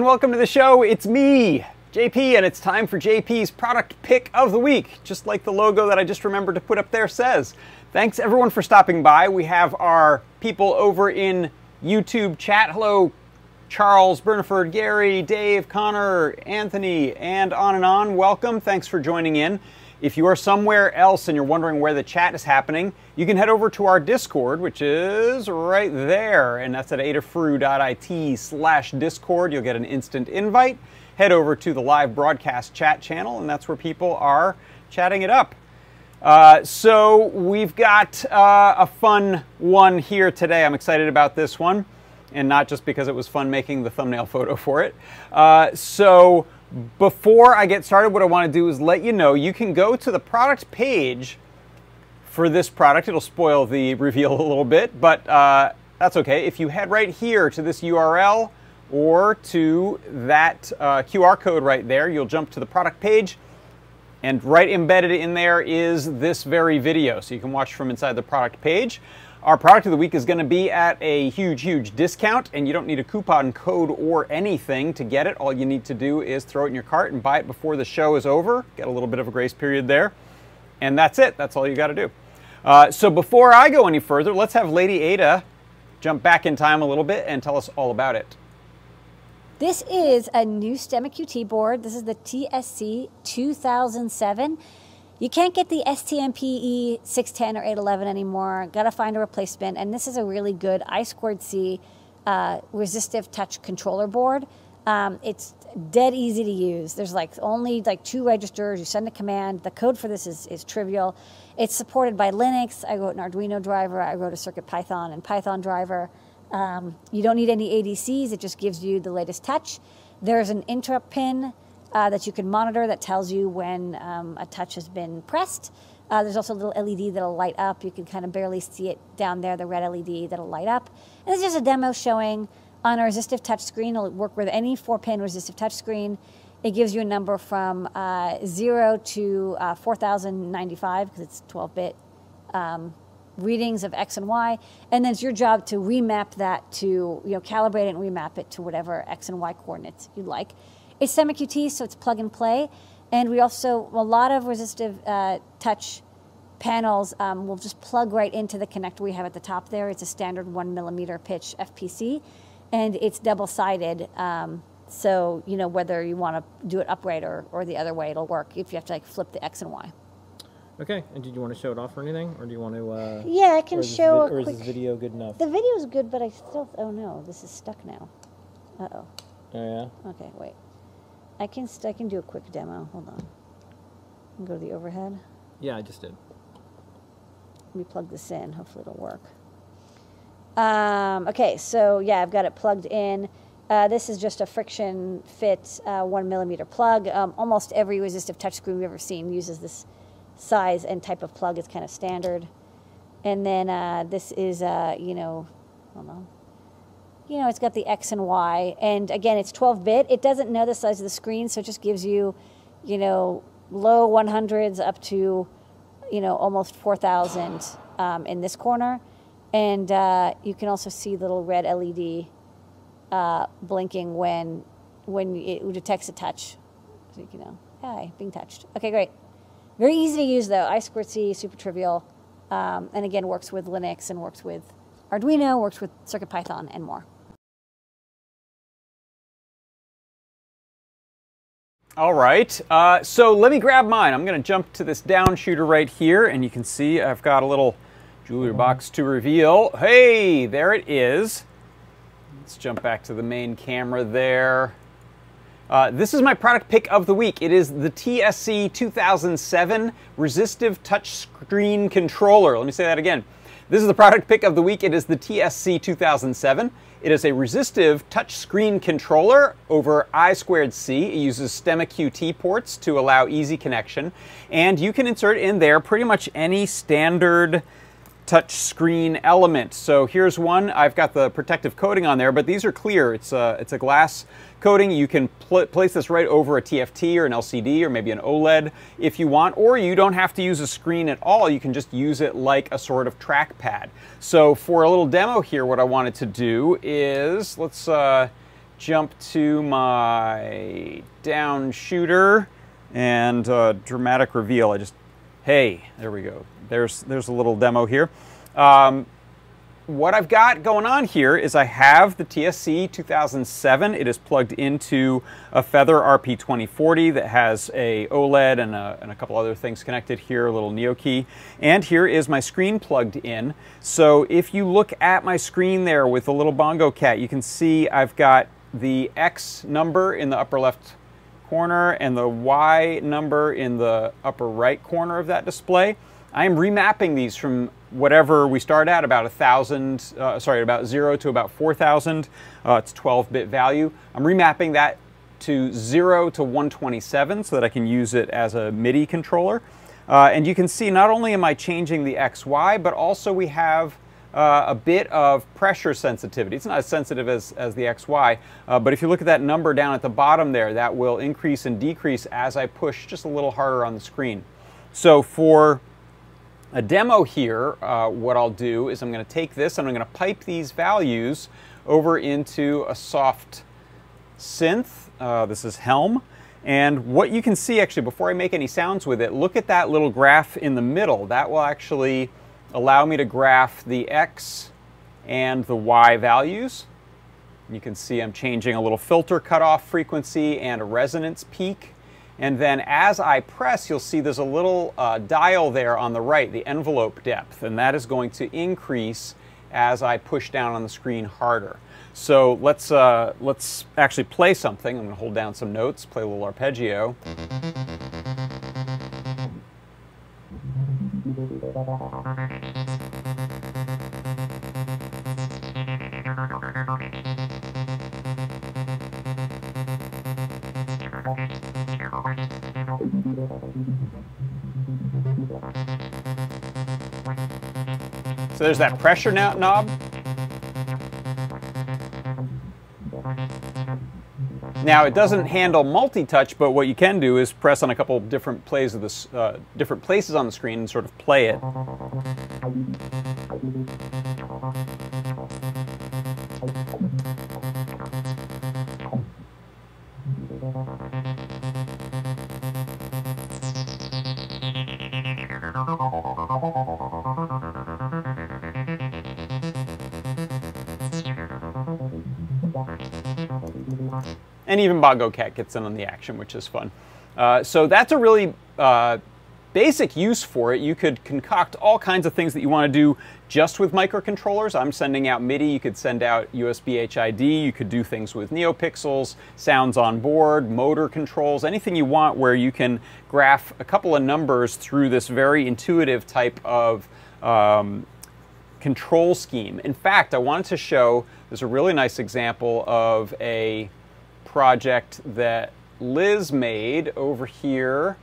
And welcome to the show. It's me, JP, and it's time for JP's product pick of the week, just like the logo that I just remembered to put up there says. Thanks everyone for stopping by. We have our people over in YouTube chat. Hello, Charles, Burniford, Gary, Dave, Connor, Anthony, and on and on. Welcome. Thanks for joining in. If you are somewhere else and you're wondering where the chat is happening, you can head over to our Discord, which is right there, and that's at adafru.it slash Discord. You'll get an instant invite. Head over to the live broadcast chat channel, and that's where people are chatting it up. Uh, so we've got uh, a fun one here today. I'm excited about this one, and not just because it was fun making the thumbnail photo for it. Uh, so before I get started, what I want to do is let you know you can go to the product page for this product. It'll spoil the reveal a little bit, but uh, that's okay. If you head right here to this URL or to that uh, QR code right there, you'll jump to the product page. And right embedded in there is this very video, so you can watch from inside the product page. Our product of the week is going to be at a huge, huge discount, and you don't need a coupon code or anything to get it. All you need to do is throw it in your cart and buy it before the show is over. Get a little bit of a grace period there. And that's it. That's all you got to do. Uh, so before I go any further, let's have Lady Ada jump back in time a little bit and tell us all about it. This is a new STEMMA QT board. This is the TSC 2007. You can't get the STMPE 610 or 811 anymore. Got to find a replacement. And this is a really good I squared C uh, resistive touch controller board. Um, it's dead easy to use. There's like only like two registers. You send a command. The code for this is, is trivial. It's supported by Linux. I wrote an Arduino driver. I wrote a Circuit Python and Python driver. Um, you don't need any ADCs. It just gives you the latest touch. There's an interrupt pin uh, that you can monitor that tells you when um, a touch has been pressed. Uh, there's also a little LED that'll light up. You can kind of barely see it down there, the red LED that'll light up. And this is just a demo showing on a resistive touch screen. It'll work with any four pin resistive touch screen. It gives you a number from uh, 0 to uh, 4095 because it's 12 bit um, readings of X and Y. And then it's your job to remap that to, you know, calibrate it and remap it to whatever X and Y coordinates you'd like. It's STEMMA QT, so it's plug and play. And we also, a lot of resistive uh, touch panels um, will just plug right into the connector we have at the top there. It's a standard one millimeter pitch FPC, and it's double sided. Um, so, you know, whether you want to do it upright or, or the other way, it'll work if you have to like flip the X and Y. Okay, and did you want to show it off or anything, or do you want to? Uh, yeah, I can or this show. vid- a or is quick, this video good enough? The video is good, but I still. Oh no, this is stuck now. Uh oh. Oh yeah. Okay, wait. I can st- I can do a quick demo. Hold on. Go to the overhead. yeah. Yeah, I just did. Let me plug this in. Hopefully it'll work. Um, okay, so yeah, I've got it plugged in. Uh, this is just a friction fit uh, one millimeter plug. Um, almost every resistive touchscreen we've ever seen uses this size and type of plug. It's kind of standard. And then uh, this is, uh, you know, hold on. You know, it's got the X and Y. And again, it's 12 bit. It doesn't know the size of the screen, so it just gives you, you know, low 100s up to, you know, almost 4,000 um, in this corner. And uh, you can also see little red LED uh, blinking when when it detects a touch. So you can know, hi, being touched. Okay, great. Very easy to use though. I squared C, super trivial. Um, and again, works with Linux and works with Arduino, works with CircuitPython and more. All right, uh, so let me grab mine. I'm to jump to this down shooter right here, and you can see I've got a little jewelry box to reveal. Hey, there it is. Let's jump back to the main camera there. Uh, this is my product pick of the week. It is the TSC 2007 Resistive Touchscreen Controller. Let me say that again. This is the product pick of the week. It is the TSC 2007. It is a resistive touchscreen controller over I squared C. It uses STEMMA QT ports to allow easy connection. And you can insert in there pretty much any standard touch screen element. So here's one. I've got the protective coating on there, but these are clear. It's a, it's a glass coating. You can pl place this right over a TFT or an LCD or maybe an OLED if you want, or you don't have to use a screen at all. You can just use it like a sort of trackpad. So for a little demo here, what I wanted to do is, let's uh, jump to my down shooter and uh, dramatic reveal. I just, hey, there we go. There's, there's a little demo here. Um, what I've got going on here is I have the TSC 2007. It is plugged into a Feather RP2040 that has a OLED and a, and a couple other things connected here, a little NeoKey. And here is my screen plugged in. So if you look at my screen there with the little bongo cat, you can see I've got the X number in the upper left corner and the Y number in the upper right corner of that display. I am remapping these from whatever we start at, about a thousand, uh, sorry, about zero to about 4,000. Uh, it's 12-bit value. I'm remapping that to zero to 127 so that I can use it as a MIDI controller. Uh, and you can see not only am I changing the XY, but also we have uh, a bit of pressure sensitivity. It's not as sensitive as, as the XY, uh, but if you look at that number down at the bottom there, that will increase and decrease as I push just a little harder on the screen. So for a demo here, uh, what I'll do is I'm going to take this and I'm going to pipe these values over into a soft synth. Uh, this is Helm. And what you can see actually, before I make any sounds with it, look at that little graph in the middle. That will actually allow me to graph the X and the Y values. You can see I'm changing a little filter cutoff frequency and a resonance peak. And then as I press, you'll see there's a little uh, dial there on the right, the envelope depth, and that is going to increase as I push down on the screen harder. So let's, uh, let's actually play something. I'm going to hold down some notes, play a little arpeggio. So there's that pressure knob. Now it doesn't handle multi-touch, but what you can do is press on a couple different plays of this, uh, different places on the screen and sort of play it. And even Bongo Cat gets in on the action, which is fun. Uh, so that's a really uh, basic use for it. You could concoct all kinds of things that you want to do just with microcontrollers. I'm sending out MIDI, you could send out USB HID, you could do things with NeoPixels, sounds on board, motor controls, anything you want where you can graph a couple of numbers through this very intuitive type of um, control scheme. In fact, I wanted to show, there's a really nice example of a project that Liz made over here.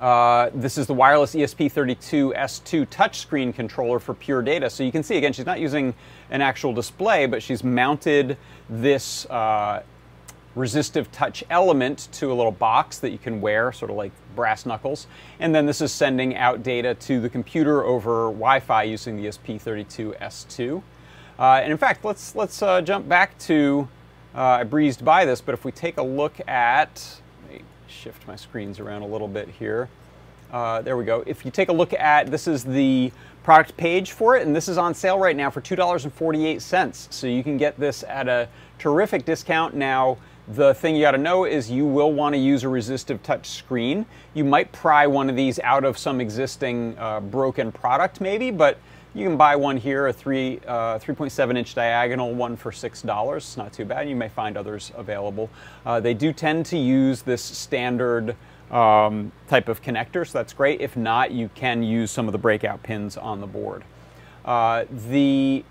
Uh, this is the wireless ESP32 S2 touchscreen controller for Pure Data. So you can see, again, she's not using an actual display, but she's mounted this uh, resistive touch element to a little box that you can wear, sort of like brass knuckles. And then this is sending out data to the computer over Wi-Fi using the ESP32 S2. Uh, and in fact, let's, let's uh, jump back to uh, I breezed by this, but if we take a look at, let me shift my screens around a little bit here. Uh, there we go. If you take a look at, this is the product page for it, and this is on sale right now for $2.48. So you can get this at a terrific discount. Now, the thing you got to know is you will want to use a resistive touch screen. You might pry one of these out of some existing uh, broken product maybe, but you can buy one here, a 3, uh, 3.7 inch diagonal one for $6. It's not too bad. You may find others available. Uh, they do tend to use this standard um, type of connector, so that's great. If not, you can use some of the breakout pins on the board. Uh, the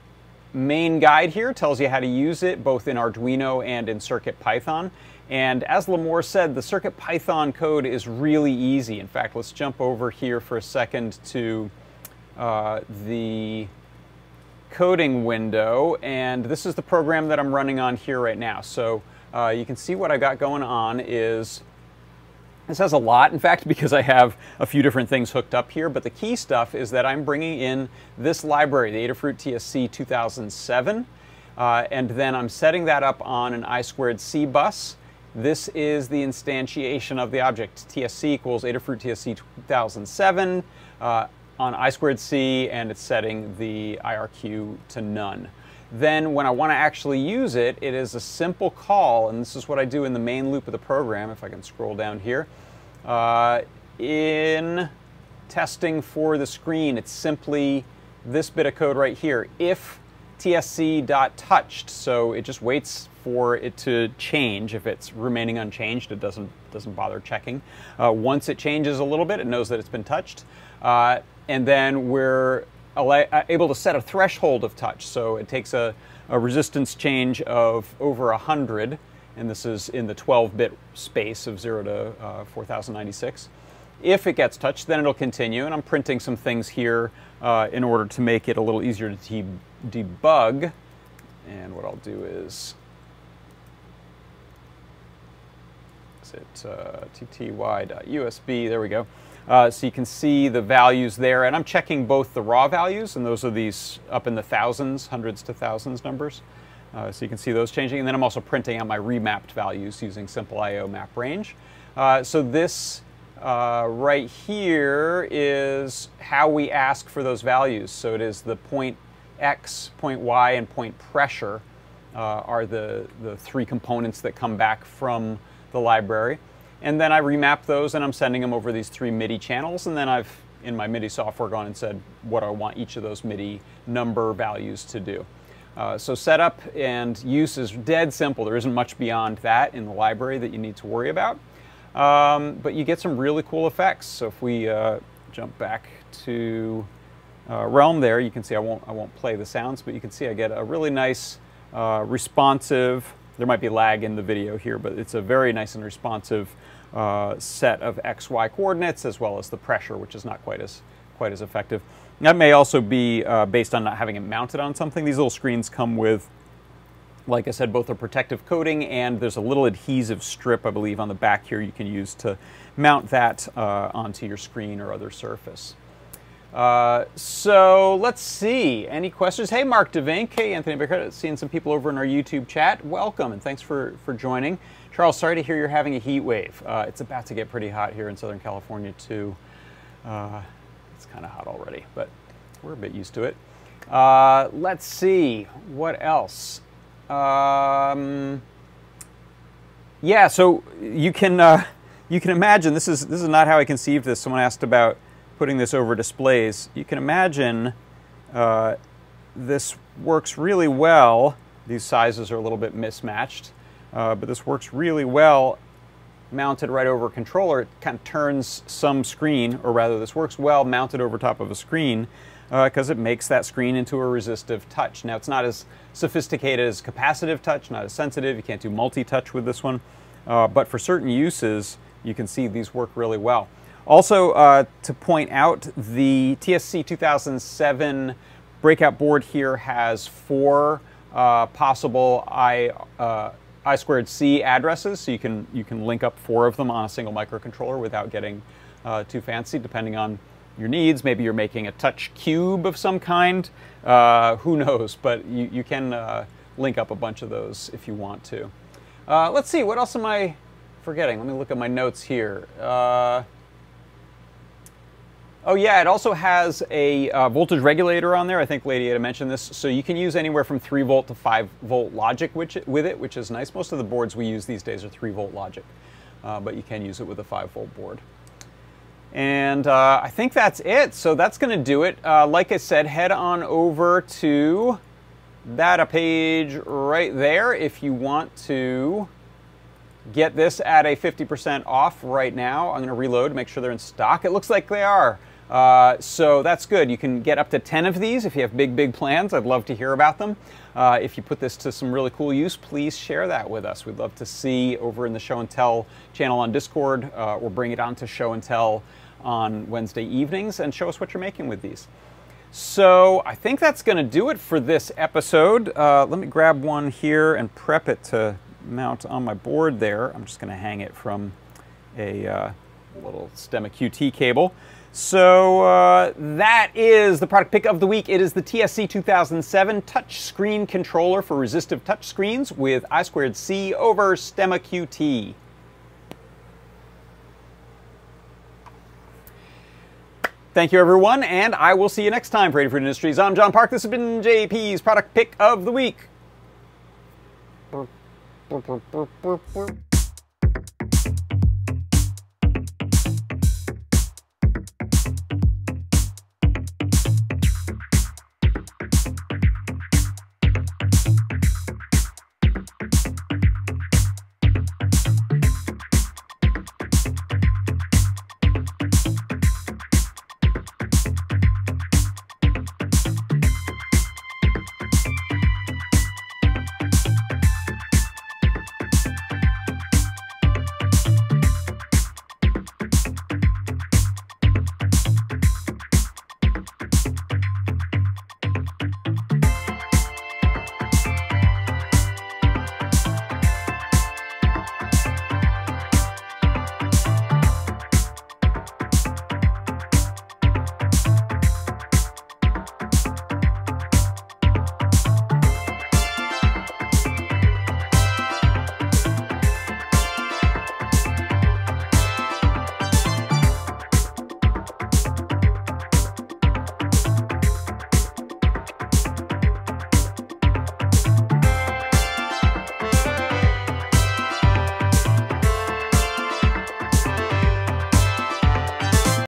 main guide here tells you how to use it both in Arduino and in CircuitPython. And as Limor said, the CircuitPython code is really easy. In fact, let's jump over here for a second to uh, the coding window, and this is the program that I'm running on here right now. So uh, you can see what I've got going on is this has a lot, in fact, because I have a few different things hooked up here, but the key stuff is that I'm bringing in this library, the Adafruit TSC 2007. Uh, and then I'm setting that up on an I squared C bus. This is the instantiation of the object. TSC equals Adafruit TSC 2007 uh, on I squared C, and it's setting the IRQ to none. Then when I want to actually use it, it is a simple call, and this is what I do in the main loop of the program, if I can scroll down here. Uh, in testing for the screen, it's simply this bit of code right here, if tsc.touched, so it just waits for it to change. If it's remaining unchanged, it doesn't, doesn't bother checking. Uh, once it changes a little bit, it knows that it's been touched. Uh, and then we're uh, able to set a threshold of touch. So it takes a, a resistance change of over 100, and this is in the 12-bit space of 0 to uh, 4096. If it gets touched, then it'll continue, and I'm printing some things here uh, in order to make it a little easier to debug. And what I'll do is, is it uh, tty.usb, there we go. Uh, so you can see the values there, and I'm checking both the raw values, and those are these up in the thousands, hundreds to thousands numbers. Uh, so you can see those changing, and then I'm also printing out my remapped values using simple IO map range. Uh, so this uh, right here is how we ask for those values. So it is the point X, point Y, and point pressure uh, are the, the three components that come back from the library. And then I remap those and I'm sending them over these three MIDI channels. And then I've, in my MIDI software, gone and said what I want each of those MIDI number values to do. Uh, so setup and use is dead simple. There isn't much beyond that in the library that you need to worry about. Um, but you get some really cool effects. So if we uh, jump back to Helm there, you can see I won't, I won't play the sounds, but you can see I get a really nice uh, responsive there might be lag in the video here, but it's a very nice and responsive uh, set of XY coordinates as well as the pressure, which is not quite as, quite as effective. That may also be uh, based on not having it mounted on something. These little screens come with, like I said, both a protective coating and there's a little adhesive strip, I believe, on the back here you can use to mount that uh, onto your screen or other surface. Uh, so let's see. Any questions? Hey, Mark DeVink. Hey, Anthony Baker. Seeing some people over in our YouTube chat. Welcome and thanks for, for joining. Charles, sorry to hear you're having a heat wave. Uh, it's about to get pretty hot here in Southern California, too. Uh, it's kind of hot already, but we're a bit used to it. Uh, let's see. What else? Um, yeah, so you can, uh, you can imagine this is, this is not how I conceived this. Someone asked about putting this over displays, you can imagine uh, this works really well. These sizes are a little bit mismatched, uh, but this works really well mounted right over a controller. It kind of turns some screen, or rather this works well mounted over top of a screen because uh, it makes that screen into a resistive touch. Now it's not as sophisticated as capacitive touch, not as sensitive. You can't do multi-touch with this one. Uh, but for certain uses, you can see these work really well. Also, uh, to point out, the TSC 2007 breakout board here has four uh, possible I, uh, I squared C addresses, so you can, you can link up four of them on a single microcontroller without getting uh, too fancy, depending on your needs. Maybe you're making a touch cube of some kind. Uh, who knows? But you, you can uh, link up a bunch of those if you want to. let's see, what else am I forgetting? Let me look at my notes here. Oh yeah, it also has a uh, voltage regulator on there. I think Lady Ada mentioned this. So you can use anywhere from 3 volt to 5 volt logic which, with it, which is nice. Most of the boards we use these days are 3 volt logic, uh, but you can use it with a 5 volt board. And uh, I think that's it. So that's going to do it. Uh, like I said, head on over to that page right there if you want to get this at a 50% off right now. I'm going to reload, make sure they're in stock. It looks like they are. Uh, so that's good. You can get up to 10 of these if you have big, big plans. I'd love to hear about them. Uh, if you put this to some really cool use, please share that with us. We'd love to see over in the Show and Tell channel on Discord uh, or bring it on to Show and Tell on Wednesday evenings and show us what you're making with these. So I think that's going to do it for this episode. Uh, let me grab one here and prep it to mount on my board there. I'm just going to hang it from a uh, little STEMMA QT cable. So uh, that is the product pick of the week. It is the TSC 2007 touchscreen controller for resistive touchscreens with I squared C over Stemma QT. Thank you, everyone, and I will see you next time for Adafruit Industries. I'm John Park. This has been JP's product pick of the week.